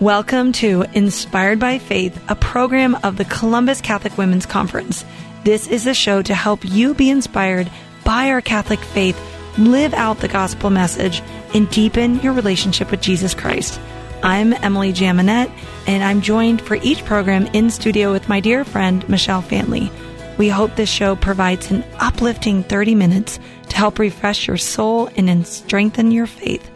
Welcome to Inspired by Faith, a program of the Columbus Catholic Women's Conference. This is a show to help you be inspired by our Catholic faith, live out the gospel message, and deepen your relationship with Jesus Christ. I'm Emily Jaminet, and I'm joined for each program in studio with my dear friend, Michelle Faehnle. We hope this show provides an uplifting 30 minutes to help refresh your soul and strengthen your faith.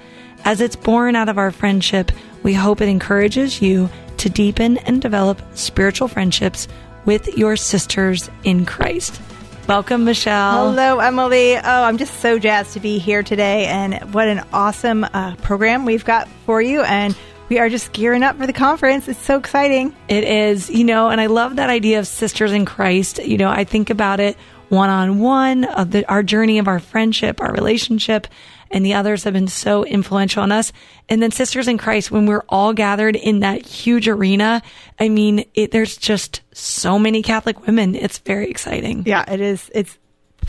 As it's born out of our friendship, we hope it encourages you to deepen and develop spiritual friendships with your sisters in Christ. Welcome, Michelle. Hello, Emily. Oh, I'm just so jazzed to be here today, and what an awesome uh, program we've got for you. And we are just gearing up for the conference. It's so exciting. It is, you know, and I love that idea of sisters in Christ. You know, I think about it one on one, of the, our journey of our friendship, our relationship and the others have been so influential on us. And then Sisters in Christ, when we're all gathered in that huge arena, I mean, it, there's just so many Catholic women. It's very exciting. Yeah, it is. It's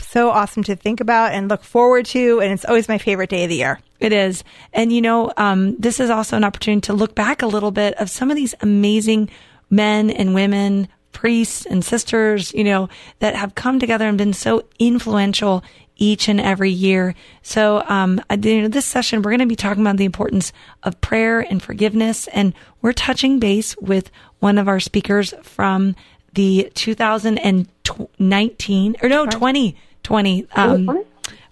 so awesome to think about and look forward to. And it's always my favorite day of the year. It is. And you know, um, this is also an opportunity to look back a little bit of some of these amazing men and women priests and sisters, you know, that have come together and been so influential each and every year. So, um, you know, this session, we're going to be talking about the importance of prayer and forgiveness. And we're touching base with one of our speakers from the 2019 or no, 2020, um,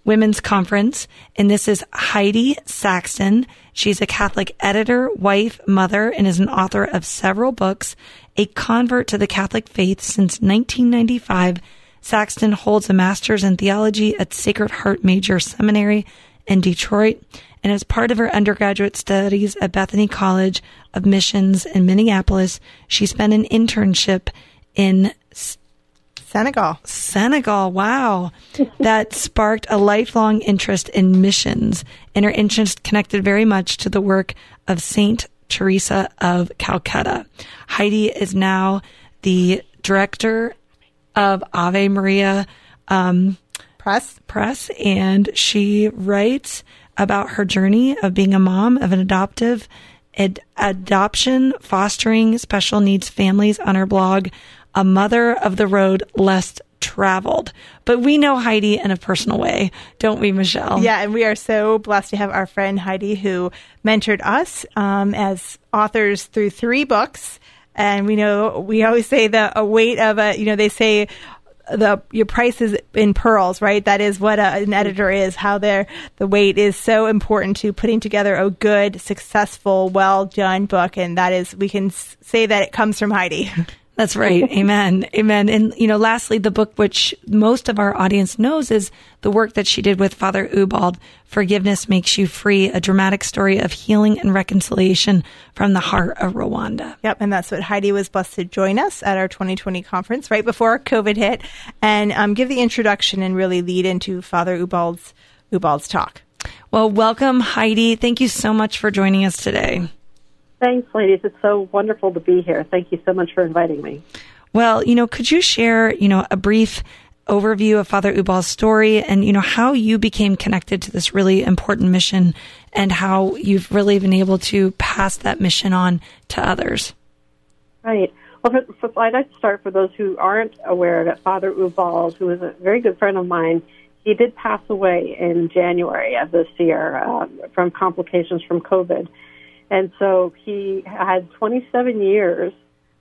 Women's Conference. And this is Heidi Saxton. She's a Catholic editor, wife, mother, and is an author of several books, a convert to the Catholic faith since 1995 Saxton holds a master's in theology at Sacred Heart Major Seminary in Detroit. And as part of her undergraduate studies at Bethany College of Missions in Minneapolis, she spent an internship in Senegal. Senegal, wow. that sparked a lifelong interest in missions, and her interest connected very much to the work of Saint Teresa of Calcutta. Heidi is now the director of Ave Maria um, Press. Press, and she writes about her journey of being a mom of an adoptive ad- adoption fostering special needs families on her blog, a mother of the road less traveled. But we know Heidi in a personal way, don't we, Michelle? Yeah, and we are so blessed to have our friend Heidi who mentored us um, as authors through three books and we know we always say the a weight of a you know they say the your price is in pearls, right? That is what a, an editor is. How their the weight is so important to putting together a good, successful, well done book, and that is we can say that it comes from Heidi. That's right. Amen. Amen. And, you know, lastly, the book which most of our audience knows is the work that she did with Father Ubald, Forgiveness Makes You Free, a dramatic story of healing and reconciliation from the heart of Rwanda. Yep. And that's what Heidi was blessed to join us at our 2020 conference right before COVID hit and um, give the introduction and really lead into Father Ubald's, Ubald's talk. Well, welcome, Heidi. Thank you so much for joining us today. Thanks, ladies. It's so wonderful to be here. Thank you so much for inviting me. Well, you know, could you share, you know, a brief overview of Father Ubald's story and, you know, how you became connected to this really important mission and how you've really been able to pass that mission on to others? Right. Well, for, for, I'd like to start for those who aren't aware that Father Ubald, who is a very good friend of mine, he did pass away in January of this year uh, from complications from COVID. And so he had 27 years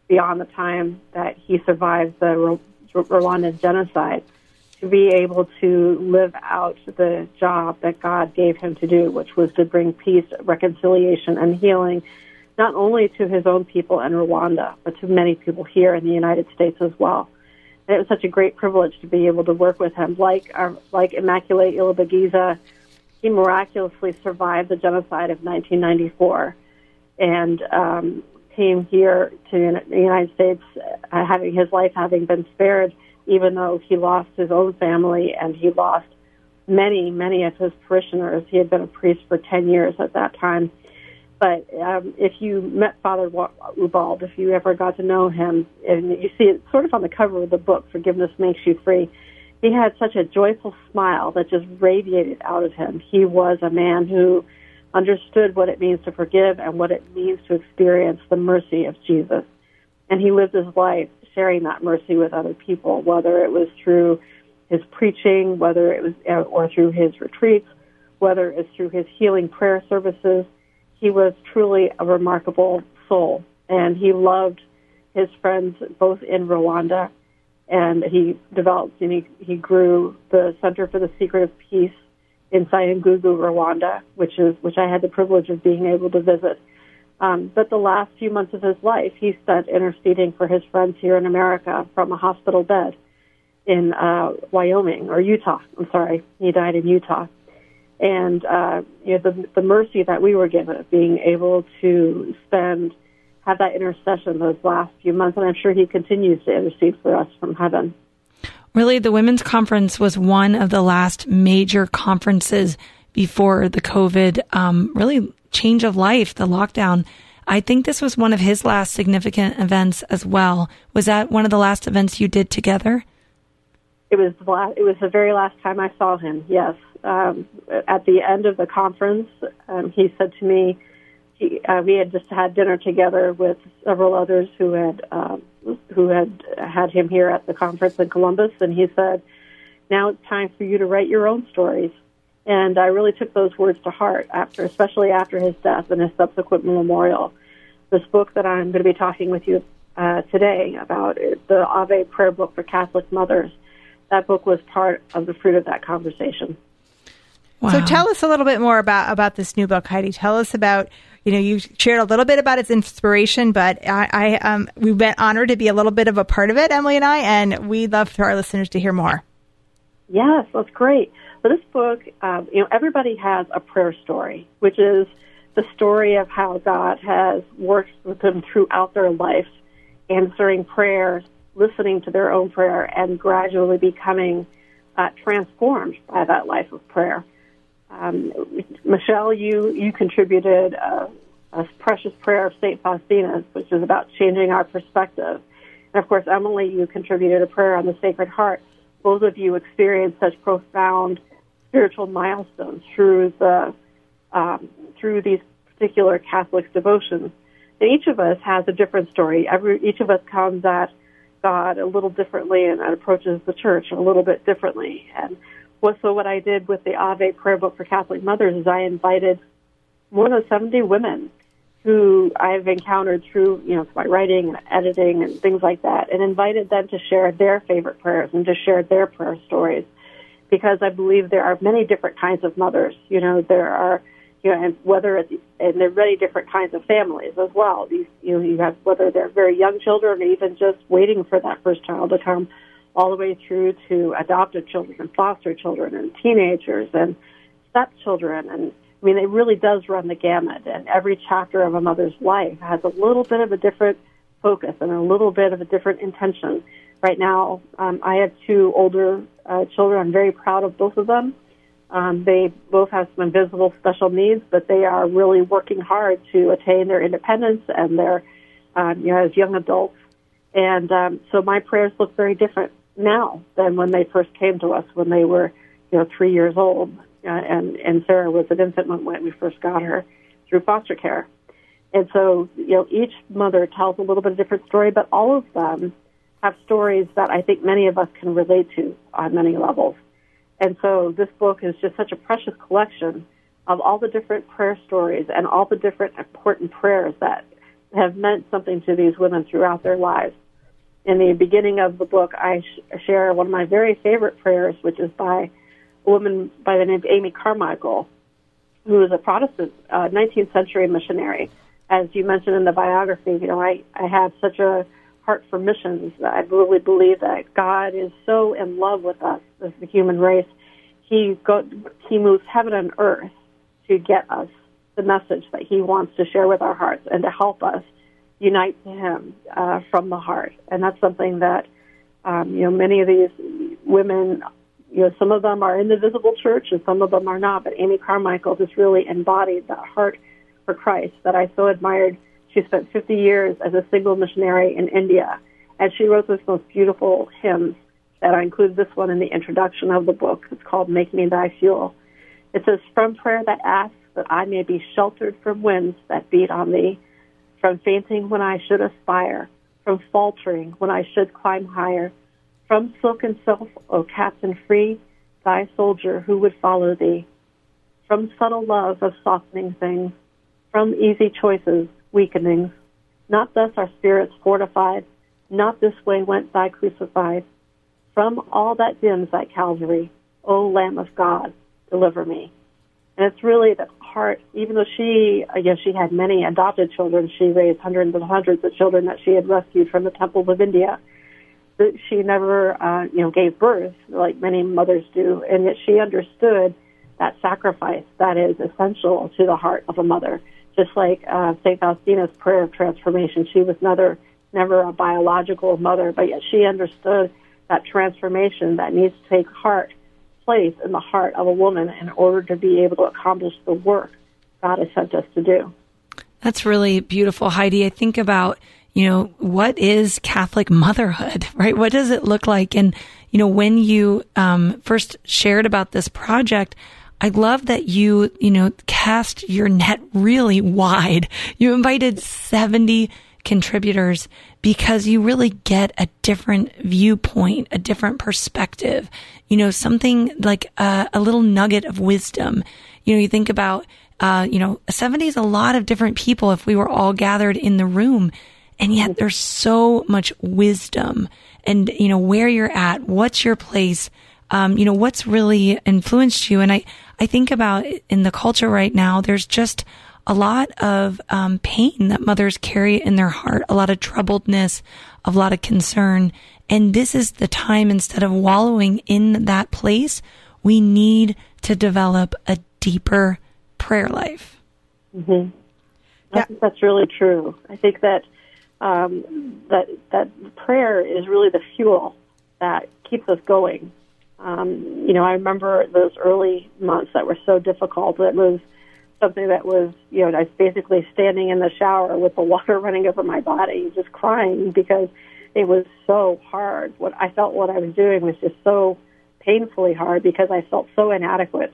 beyond the time that he survived the Rwandan genocide to be able to live out the job that God gave him to do, which was to bring peace, reconciliation, and healing, not only to his own people in Rwanda, but to many people here in the United States as well. And it was such a great privilege to be able to work with him. Like our, like Immaculée Ilibagiza, he miraculously survived the genocide of 1994 and um, came here to the United States, uh, having his life having been spared, even though he lost his own family and he lost many, many of his parishioners. He had been a priest for 10 years at that time. But um, if you met Father Ubald, if you ever got to know him, and you see it sort of on the cover of the book, Forgiveness Makes You Free, he had such a joyful smile that just radiated out of him. He was a man who understood what it means to forgive and what it means to experience the mercy of Jesus. And he lived his life sharing that mercy with other people, whether it was through his preaching, whether it was uh, or through his retreats, whether it's through his healing prayer services. He was truly a remarkable soul, and he loved his friends both in Rwanda, and he developed and he, he grew the Center for the Secret of Peace in Cyangugu, Rwanda, which is which I had the privilege of being able to visit. Um, but the last few months of his life, he spent interceding for his friends here in America from a hospital bed in uh, Wyoming or Utah. I'm sorry, he died in Utah. And uh, you know the the mercy that we were given of being able to spend have that intercession those last few months, and I'm sure he continues to intercede for us from heaven. Really, the Women's Conference was one of the last major conferences before the COVID um, really change of life, the lockdown. I think this was one of his last significant events as well. Was that one of the last events you did together? It was the last, it was the very last time I saw him. Yes, um, at the end of the conference, um, he said to me, he, uh, we had just had dinner together with several others who had uh, who had had him here at the conference in Columbus, and he said, "Now it's time for you to write your own stories." And I really took those words to heart after, especially after his death and his subsequent memorial. This book that I'm going to be talking with you uh, today about the Ave prayer book for Catholic mothers. That book was part of the fruit of that conversation. Wow. So tell us a little bit more about about this new book, Heidi. Tell us about you know you shared a little bit about its inspiration, but I, I um, we've been honored to be a little bit of a part of it, Emily and I, and we'd love for our listeners to hear more. Yes, that's great. So this book, um, you know, everybody has a prayer story, which is the story of how God has worked with them throughout their life, answering prayers, listening to their own prayer, and gradually becoming uh, transformed by that life of prayer. Um, Michelle, you you contributed a, a precious prayer of Saint Faustina's, which is about changing our perspective. And of course, Emily, you contributed a prayer on the Sacred Heart. Both of you experienced such profound spiritual milestones through the um, through these particular Catholic devotions. And each of us has a different story. Every each of us comes at God a little differently and approaches the church a little bit differently. And what, so what I did with the Ave prayer book for Catholic mothers is I invited more than 70 women who I've encountered through, you know, my writing and editing and things like that, and invited them to share their favorite prayers and to share their prayer stories. Because I believe there are many different kinds of mothers. You know, there are, you know, and whether it's, and there are many different kinds of families as well. These, you know, you have whether they're very young children or even just waiting for that first child to come all the way through to adopted children and foster children and teenagers and stepchildren. And I mean, it really does run the gamut. And every chapter of a mother's life has a little bit of a different focus and a little bit of a different intention. Right now, um, I have two older uh, children. I'm very proud of both of them. Um, they both have some invisible special needs, but they are really working hard to attain their independence and their, um, you know, as young adults. And um, so my prayers look very different now than when they first came to us when they were, you know, three years old. Uh, and and Sarah was an infant when we first got her through foster care. And so, you know, each mother tells a little bit of different story, but all of them have stories that I think many of us can relate to on many levels. And so this book is just such a precious collection of all the different prayer stories and all the different important prayers that have meant something to these women throughout their lives in the beginning of the book, I sh- share one of my very favorite prayers, which is by a woman by the name of Amy Carmichael, who is a Protestant uh, 19th century missionary. As you mentioned in the biography, you know, I, I have such a heart for missions. I really believe that God is so in love with us as the human race. He go, he moves heaven and earth to get us the message that he wants to share with our hearts and to help us unite to Him uh, from the heart, and that's something that um, you know many of these women, you know, some of them are in the visible church and some of them are not. But Amy Carmichael just really embodied that heart for Christ that I so admired. She spent 50 years as a single missionary in India, and she wrote this most beautiful hymns. That I include this one in the introduction of the book. It's called "Make Me Thy Fuel." It says, "From prayer that asks that I may be sheltered from winds that beat on thee, from fainting when I should aspire, from faltering when I should climb higher, from silken self, O captain free, thy soldier who would follow thee, from subtle love of softening things, from easy choices, weakenings. Not thus our spirits fortified, not this way went thy crucified. From all that dims thy Calvary, O Lamb of God, deliver me. And it's really the heart, even though she, I guess she had many adopted children, she raised hundreds and hundreds of children that she had rescued from the temples of India. That she never, uh, you know, gave birth like many mothers do, and yet she understood that sacrifice that is essential to the heart of a mother. Just like uh, Saint Faustina's prayer of transformation, she was never, never a biological mother, but yet she understood that transformation that needs to take heart place in the heart of a woman in order to be able to accomplish the work God has sent us to do. That's really beautiful, Heidi. I think about, you know, what is Catholic motherhood, right? What does it look like? And, you know, when you um, first shared about this project, I love that you, you know, cast your net really wide. You invited 70 contributors because you really get a different viewpoint, a different perspective, you know, something like a, a little nugget of wisdom. You know, you think about, uh, you know, 70 is a lot of different people if we were all gathered in the room. And yet there's so much wisdom and, you know, where you're at, what's your place, um, you know, what's really influenced you. And I, I think about in the culture right now, there's just a lot of um, pain that mothers carry in their heart, a lot of troubledness, a lot of concern. And this is the time, instead of wallowing in that place, we need to develop a deeper prayer life. Mm-hmm. Yeah. that's really true. I think that um, that that prayer is really the fuel that keeps us going. Um, you know, I remember those early months that were so difficult. It was something that was, you know, I was basically standing in the shower with the water running over my body, just crying because it was so hard. What I felt what I was doing was just so painfully hard because I felt so inadequate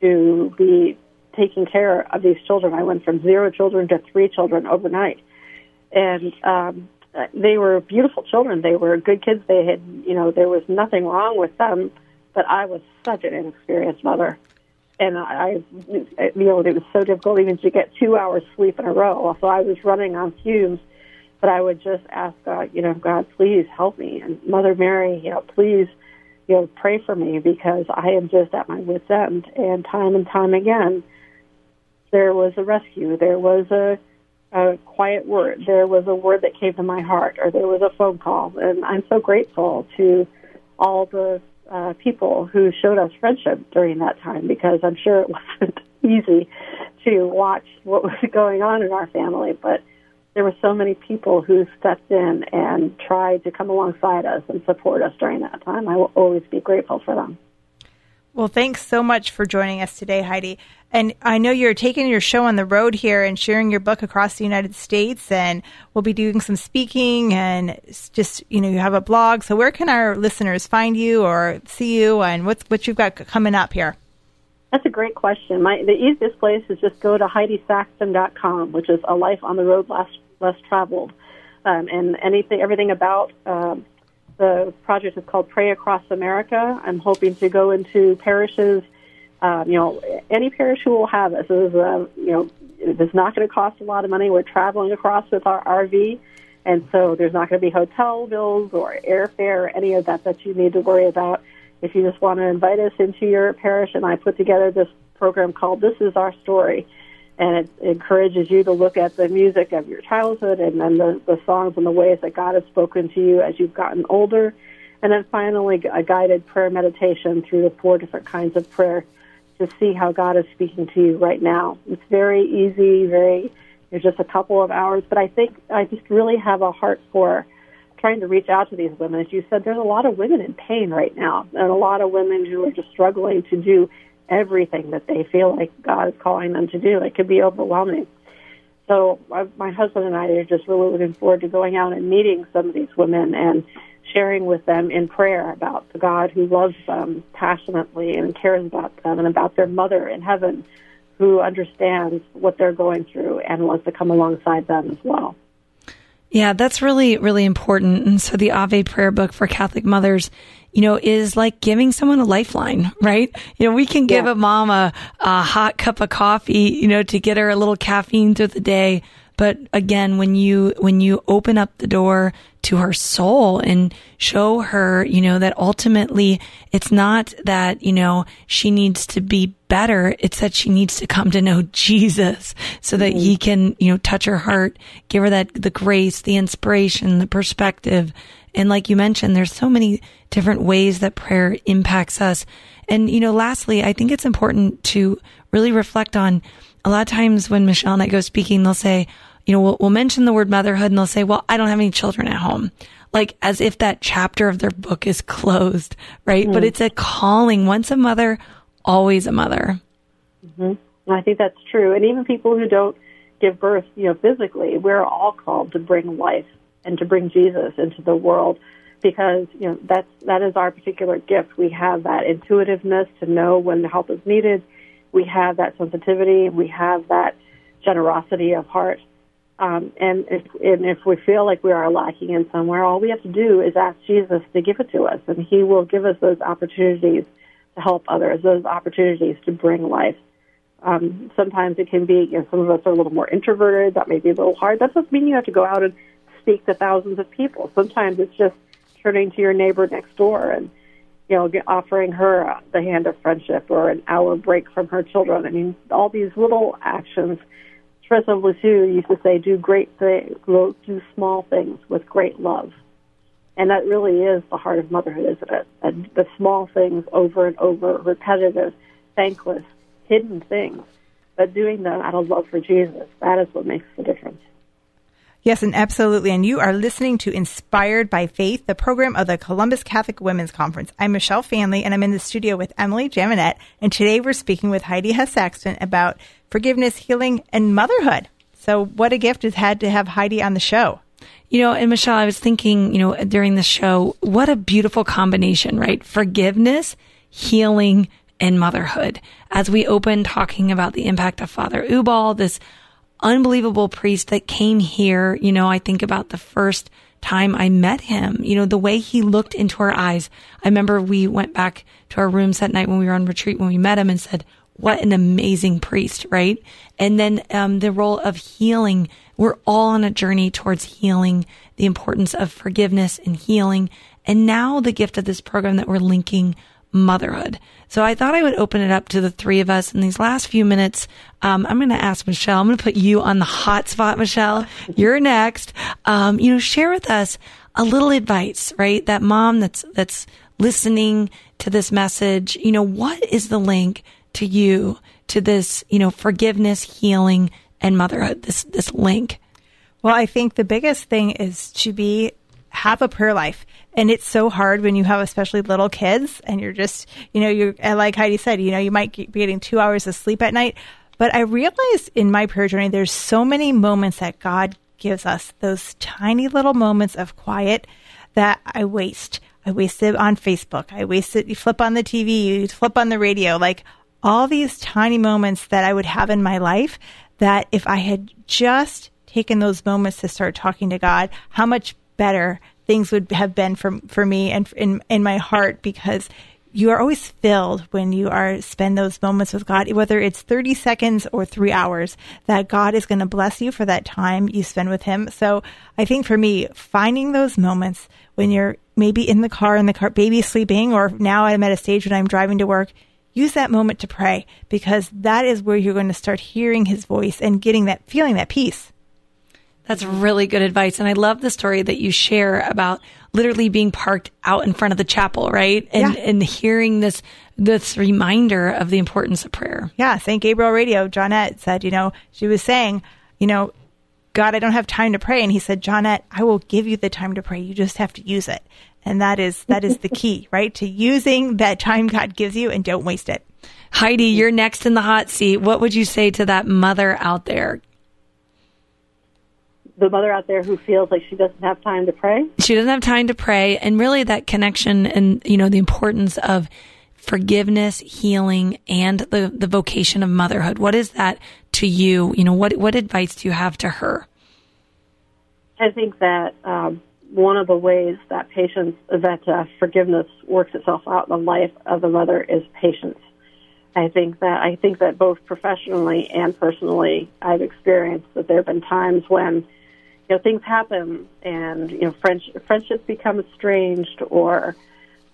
to be taking care of these children. I went from zero children to three children overnight. And um they were beautiful children. They were good kids. They had, you know, there was nothing wrong with them, but I was such an inexperienced mother and I, you know, it was so difficult even to get two hours sleep in a row. So I was running on fumes. But I would just ask God, you know, God, please help me, and Mother Mary, you know, please, you know, pray for me because I am just at my wit's end. And time and time again, there was a rescue. There was a a quiet word. There was a word that came to my heart, or there was a phone call. And I'm so grateful to all the uh, people who showed us friendship during that time because I'm sure it wasn't easy to watch what was going on in our family. But there were so many people who stepped in and tried to come alongside us and support us during that time. I will always be grateful for them. Well, thanks so much for joining us today, Heidi. And I know you're taking your show on the road here and sharing your book across the United States, and we'll be doing some speaking and just, you know, you have a blog. So where can our listeners find you or see you and what's what you've got coming up here? That's a great question. My, the easiest place is just go to HeidiSaxton.com, which is a life on the road less, less traveled. Um, and anything, everything about um, the project is called Pray Across America. I'm hoping to go into parishes, um, you know, any parish who will have us. This is, uh, you know, it's not going to cost a lot of money. We're traveling across with our RV, and so there's not going to be hotel bills or airfare or any of that that you need to worry about. If you just want to invite us into your parish, and I put together this program called This Is Our Story and it encourages you to look at the music of your childhood and then the, the songs and the ways that God has spoken to you as you've gotten older. And then finally, a guided prayer meditation through the four different kinds of prayer to see how God is speaking to you right now. It's very easy, very, there's just a couple of hours, but I think I just really have a heart for trying to reach out to these women. As you said, there's a lot of women in pain right now, and a lot of women who are just struggling to do everything that they feel like God is calling them to do. It could be overwhelming. So I, my husband and I are just really looking forward to going out and meeting some of these women and sharing with them in prayer about the God who loves them passionately and cares about them and about their mother in heaven who understands what they're going through and wants to come alongside them as well. Yeah, that's really, really important. And so the Ave prayer book for Catholic mothers, you know, is like giving someone a lifeline, right? You know, we can give yeah. a mom a, a hot cup of coffee, you know, to get her a little caffeine through the day. But again, when you, when you open up the door to her soul and show her, you know, that ultimately it's not that, you know, she needs to be better. It's that she needs to come to know Jesus so that he mm-hmm. can, you know, touch her heart, give her that, the grace, the inspiration, the perspective. And like you mentioned, there's so many different ways that prayer impacts us. And, you know, lastly, I think it's important to really reflect on a lot of times when Michelle and I go speaking, they'll say, you know, we'll, we'll mention the word motherhood and they'll say, well, I don't have any children at home. Like as if that chapter of their book is closed, right? Mm-hmm. But it's a calling. Once a mother, always a mother. Mm-hmm. I think that's true. And even people who don't give birth, you know, physically, we're all called to bring life and to bring Jesus into the world because, you know, that's, that is our particular gift. We have that intuitiveness to know when the help is needed. We have that sensitivity. We have that generosity of heart um, and if and if we feel like we are lacking in somewhere, all we have to do is ask Jesus to give it to us, and He will give us those opportunities to help others, those opportunities to bring life. Um, sometimes it can be, you know, some of us are a little more introverted. That may be a little hard. That doesn't mean you have to go out and speak to thousands of people. Sometimes it's just turning to your neighbor next door and you know, offering her the hand of friendship or an hour break from her children. I mean, all these little actions Of Lisieux used to say, "Do great things, do small things with great love," and that really is the heart of motherhood, isn't it? And the small things over and over, repetitive, thankless, hidden things, but doing them out of love for Jesus. That is what makes the difference. Yes, and absolutely. And you are listening to Inspired by Faith, the program of the Columbus Catholic Women's Conference. I'm Michelle Faehnle, and I'm in the studio with Emily Jaminet. And today we're speaking with Heidi Hess Saxton about forgiveness, healing, and motherhood. So, what a gift it's had to have Heidi on the show. You know, and Michelle, I was thinking, you know, during the show, what a beautiful combination, right? Forgiveness, healing, and motherhood. As we open talking about the impact of Father Ubald, this unbelievable priest that came here. You know, I think about the first time I met him, you know, the way he looked into our eyes. I remember we went back to our rooms that night when we were on retreat when we met him and said, what an amazing priest, right? And then um, the role of healing. We're all on a journey towards healing, the importance of forgiveness and healing. And now the gift of this program that we're linking motherhood. So I thought I would open it up to the three of us in these last few minutes. Um, I'm going to ask Michelle. I'm going to put you on the hot spot, Michelle. You're next. Um, you know, share with us a little advice, right? That mom that's that's listening to this message. You know, what is the link to you to this? You know, forgiveness, healing, and motherhood. This this link. Well, I think the biggest thing is to be have a prayer life. And it's so hard when you have especially little kids and you're just, you know, you're, like Heidi said, you know, you might be getting two hours of sleep at night. But I realized in my prayer journey, there's so many moments that God gives us, those tiny little moments of quiet that I waste. I waste it on Facebook. I waste it. You flip on the TV, you flip on the radio, like all these tiny moments that I would have in my life that if I had just taken those moments to start talking to God, how much better things would have been for for me and in in my heart because you are always filled when you are spend those moments with God, whether it's 30 seconds or three hours, that God is going to bless you for that time you spend with Him. So I think for me, finding those moments when you're maybe in the car and the car, baby sleeping, or now I'm at a stage when I'm driving to work, use that moment to pray because that is where you're going to start hearing His voice and getting that feeling that peace. That's really good advice. And I love the story that you share about literally being parked out in front of the chapel, right? And yeah. and hearing this this reminder of the importance of prayer. Yeah, St. Gabriel Radio, Johnnette said, you know, she was saying, you know, God, I don't have time to pray. And he said, Johnnette, I will give you the time to pray. You just have to use it. And that is that is the key, right? To using that time God gives you and don't waste it. Heidi, you're next in the hot seat. What would you say to that mother out there? The mother out there who feels like she doesn't have time to pray. She doesn't have time to pray, and really that connection and you know the importance of forgiveness, healing, and the, the vocation of motherhood. What is that to you? You know, what, what advice do you have to her? I think that um, one of the ways that patience, that uh, forgiveness works itself out in the life of the mother is patience. I think that I think that both professionally and personally, I've experienced that there have been times when know things happen and you know friendship, friendships become estranged or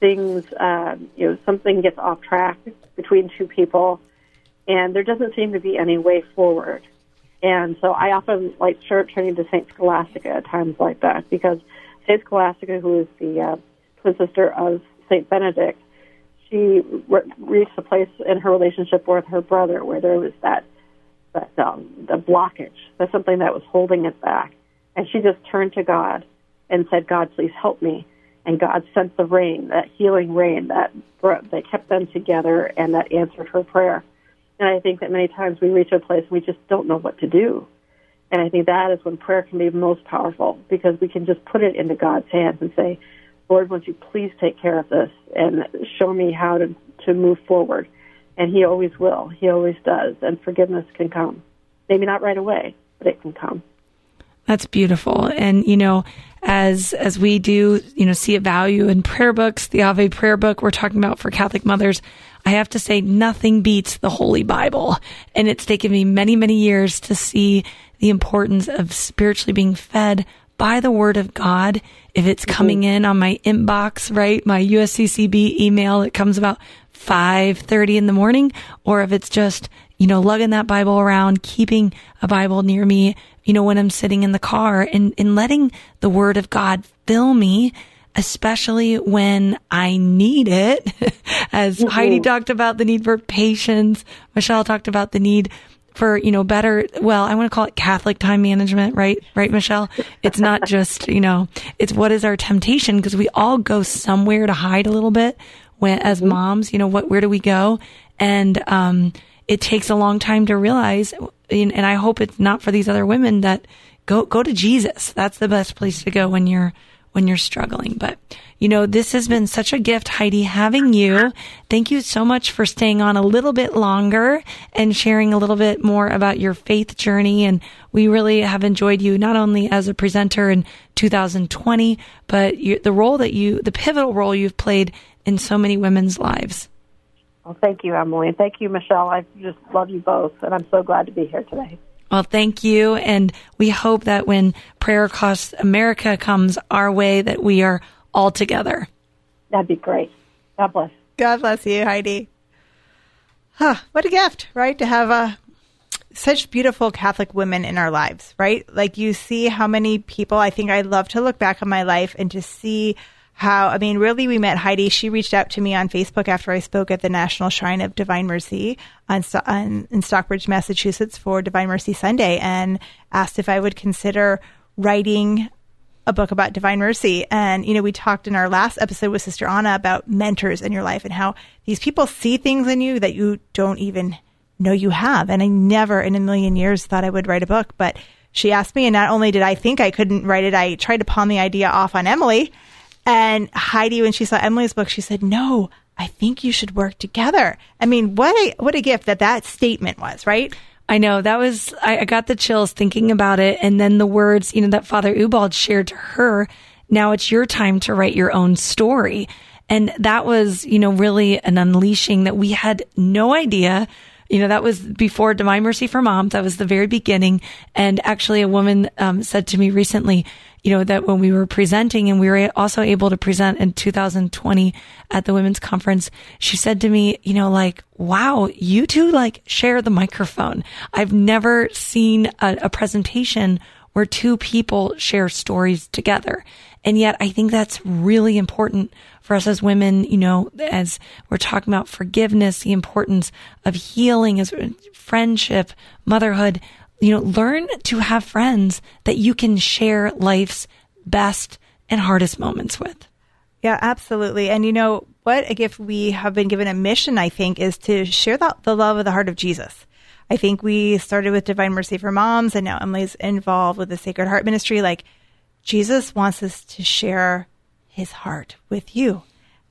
things uh, you know something gets off track between two people and there doesn't seem to be any way forward. And so I often like start turning to Saint Scholastica at times like that because Saint Scholastica, who is the uh, twin sister of Saint Benedict, she re- reached a place in her relationship with her brother where there was that that um, the blockage, that's something that was holding it back, and she just turned to God and said, "God, please help me." And God sent the rain, that healing rain that that kept them together and that answered her prayer. And I think that many times we reach a place we just don't know what to do. And I think that is when prayer can be most powerful because we can just put it into God's hands and say, Lord, won't you please take care of this and show me how to, to move forward? And He always will. He always does. And forgiveness can come. Maybe not right away, but it can come. That's beautiful. And, you know, as, as we do, you know, see a value in prayer books, the Ave prayer book we're talking about for Catholic mothers, I have to say nothing beats the Holy Bible. And it's taken me many, many years to see the importance of spiritually being fed by the word of God. If it's mm-hmm. coming in on my inbox, right? My USCCB email, it comes about 5:30 in the morning or if it's just, you know, lugging that Bible around, keeping a Bible near me, you know, when I'm sitting in the car and, and letting the word of God fill me, especially when I need it. As mm-hmm. Heidi talked about the need for patience, Michelle talked about the need for, you know, better, well, I want to call it Catholic time management, right? Right, Michelle? It's not just, you know, it's what is our temptation because we all go somewhere to hide a little bit when, as mm-hmm. moms, you know, what, where do we go? And, um, it takes a long time to realize, and, I hope it's not for these other women that go, go to Jesus. That's the best place to go when you're, when you're struggling. But, you know, this has been such a gift, Heidi, having you. Thank you so much for staying on a little bit longer and sharing a little bit more about your faith journey. And we really have enjoyed you not only as a presenter in 2020, but you, the role that you, the pivotal role you've played in so many women's lives. Well, thank you, Emily. And thank you, Michelle. I just love you both. And I'm so glad to be here today. Well, thank you. And we hope that when Prayer Across America comes our way, that we are all together. That'd be great. God bless. God bless you, Heidi. Huh, what a gift, right? To have uh, such beautiful Catholic women in our lives, right? Like you see how many people, I think I love to look back on my life and to see how, I mean, really, we met Heidi. She reached out to me on Facebook after I spoke at the National Shrine of Divine Mercy on, on, in Stockbridge, Massachusetts for Divine Mercy Sunday and asked if I would consider writing a book about divine mercy. And, you know, we talked in our last episode with Sister Anna about mentors in your life and how these people see things in you that you don't even know you have. And I never in a million years thought I would write a book, but she asked me, and not only did I think I couldn't write it, I tried to pawn the idea off on Emily. And Heidi, when she saw Emily's book, she said, "No, I think you should work together." I mean, what a what a gift that that statement was, right? I know that was I, I got the chills thinking about it, and then the words, you know, that Father Ubald shared to her. Now it's your time to write your own story, and that was, you know, really an unleashing that we had no idea you know, that was before Divine Mercy for Moms. That was the very beginning. And actually, a woman um, said to me recently, you know, that when we were presenting and we were also able to present in 2020 at the women's conference, she said to me, you know, like, wow, you two like share the microphone. I've never seen a, a presentation where two people share stories together. And yet I think that's really important for us as women, you know, as we're talking about forgiveness, the importance of healing, as friendship, motherhood, you know, learn to have friends that you can share life's best and hardest moments with. Yeah, absolutely. And you know, what a gift we have been given a mission, I think, is to share the, the love of the heart of Jesus. I think we started with Divine Mercy for Moms, and now Emily's involved with the Sacred Heart Ministry. Like, Jesus wants us to share his heart with you.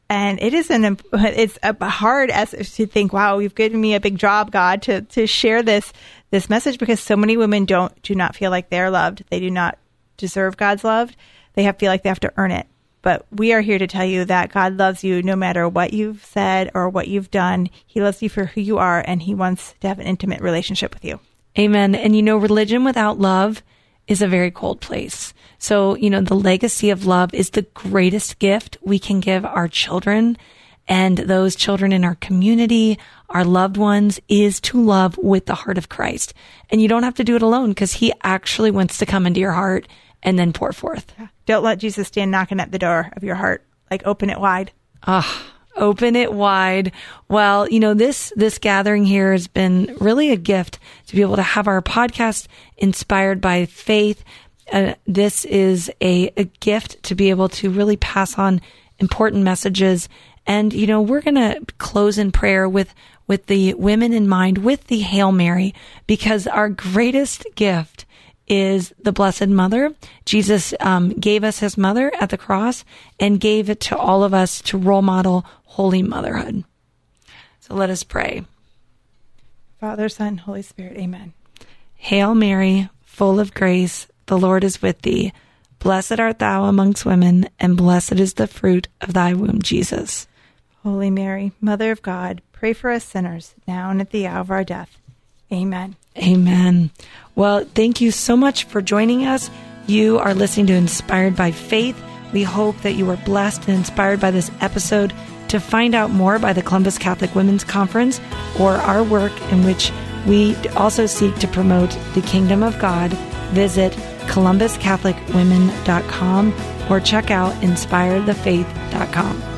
And it is an it's a hard as to think wow you've given me a big job god to to share this this message because so many women don't do not feel like they're loved. They do not deserve god's love. They have feel like they have to earn it. But we are here to tell you that god loves you no matter what you've said or what you've done. He loves you for who you are and he wants to have an intimate relationship with you. Amen. And you know religion without love is a very cold place so, you know, the legacy of love is the greatest gift we can give our children and those children in our community, our loved ones, is to love with the heart of Christ. And you don't have to do it alone because he actually wants to come into your heart and then pour forth. Don't let Jesus stand knocking at the door of your heart. Like open it wide. Ah, open it wide. Well, you know, this, this gathering here has been really a gift to be able to have our podcast inspired by faith uh, this is a, a gift to be able to really pass on important messages. And, you know, we're going to close in prayer with, with the women in mind, with the Hail Mary, because our greatest gift is the Blessed Mother. Jesus um, gave us his mother at the cross and gave it to all of us to role model holy motherhood. So let us pray. Father, Son, Holy Spirit, amen. Hail Mary, full of grace, the Lord is with thee. Blessed art thou amongst women, and blessed is the fruit of thy womb, Jesus. Holy Mary, Mother of God, pray for us sinners, now and at the hour of our death. Amen. Amen. Well, thank you so much for joining us. You are listening to Inspired by Faith. We hope that you were blessed and inspired by this episode. To find out more by the Columbus Catholic Women's Conference or our work in which we also seek to promote the kingdom of God, visit columbuscatholicwomen.com or check out inspirethefaith.com.